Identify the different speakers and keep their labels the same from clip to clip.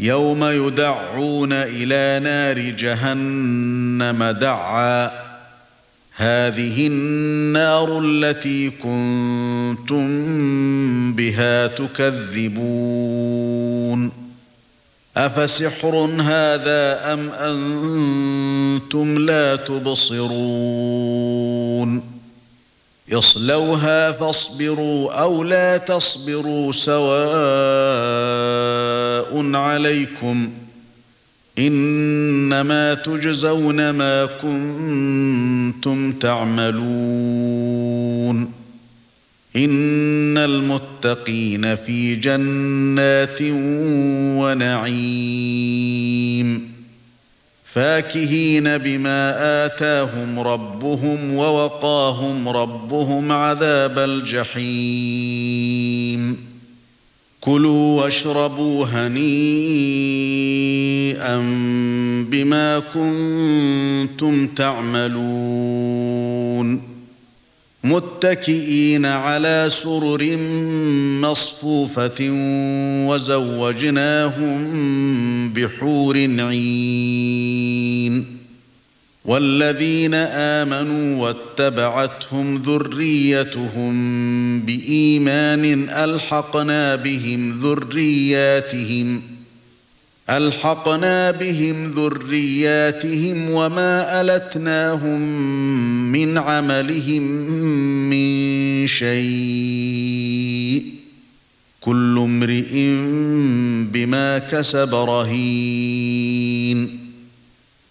Speaker 1: يوم يدعون إلى نار جهنم دعا. هذه النار التي كنتم بها تكذبون. أفسحر هذا أم أنتم لا تبصرون؟ اصلوها فاصبروا أو لا تصبروا سواء عليكم إنما تجزون ما كنتم تعملون إن المتقين في جنات ونعيم فاكهين بما آتاهم ربهم ووقاهم ربهم عذاب الجحيم كلوا واشربوا هنيئا بما كنتم تعملون. متكئين على سرر مصفوفة وزوجناهم بحور عين. والذين آمنوا واتبعتهم ذريتهم بإيمان ألحقنا بهم ذرياتهم ألحقنا بهم ذرياتهم وما ألتناهم من عملهم من شيء كل امرئ بما كسب رهين.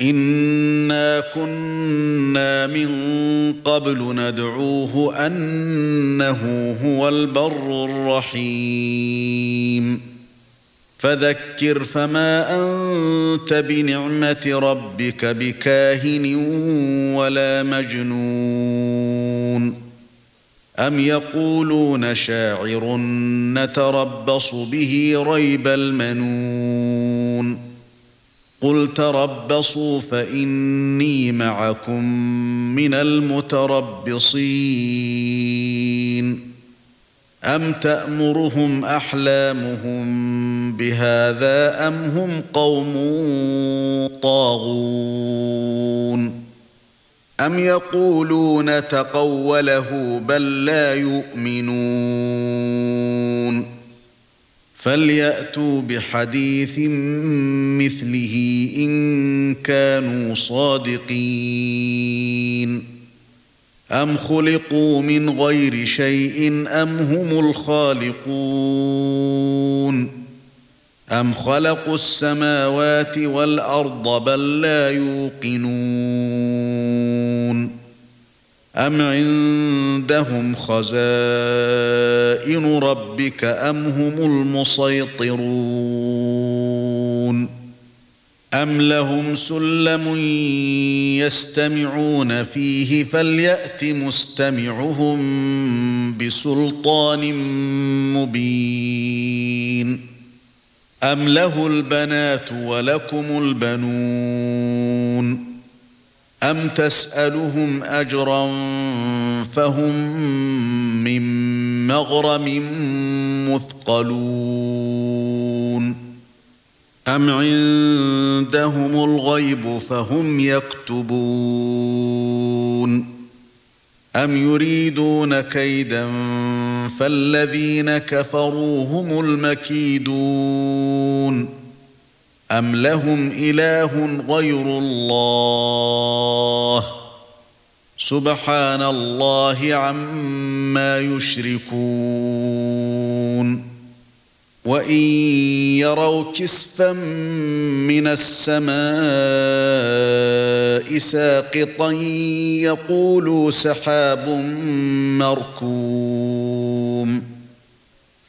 Speaker 1: إنا كنا من قبل ندعوه أنه هو البر الرحيم فذكر فما انت بنعمه ربك بكاهن ولا مجنون ام يقولون شاعر نتربص به ريب المنون قل تربصوا فإني معكم من المتربصين. أَمْ تَأْمُرُهُمْ أَحْلَامُهُم بِهَذَا أَمْ هُمْ قَوْمٌ طَاغُونَ؟ أَمْ يَقُولُونَ تَقَوَّلَهُ بَل لَّا يُؤْمِنُونَ؟ فَلْيَأْتُوا بِحَدِيثٍ مِثْلِهِ إِن كَانُوا صَادِقِينَ. أَمْ خُلِقُوا مِنْ غَيْرِ شَيْءٍ أَمْ هُمُ الْخَالِقُونَ؟ أَمْ خَلَقُوا السَّمَاوَاتِ وَالْأَرْضَ بَل لَّا يُوقِنُونَ؟ أَمْ عِندَهُمْ خَزَائِنُ رَبِّكَ أَمْ هُمُ الْمُصَيْطِرُونَ أَمْ لَهُمْ سُلَّمٌ يَسْتَمِعُونَ فِيهِ فَلْيَأْتِ مُسْتَمِعُهُم بِسُلْطَانٍ مُبِينٍ أَمْ لَهُ الْبَنَاتُ وَلَكُمُ الْبَنُونَ أَمْ تَسْأَلُهُمْ أَجْرًا فَهُمْ مِنْ مَغْرَمٍ مُثْقَلُونَ أَمْ عِندَهُمُ الْغَيْبُ فَهُمْ يَكْتُبُونَ أَمْ يُرِيدُونَ كَيْدًا فَالَّذِينَ كَفَرُوا هُمُ الْمَكِيدُونَ أَمْ لَهُمْ إِلَٰهٌ غَيْرُ اللَّهِ سُبْحَانَ اللَّهِ عَمَّا يُشْرِكُونَ وَإِن يَرَوْا كِسْفًا مِنَ السَّمَاءِ سَاقِطًا يَقُولُوا سَحَابٌ مَّرْكُومٌ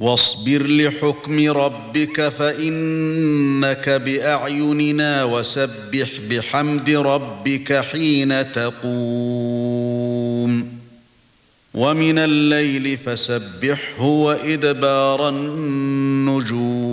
Speaker 1: واصبر لحكم ربك فإنك بأعيننا وسبح بحمد ربك حين تقوم. ومن الليل فسبحه وإدبار النجوم.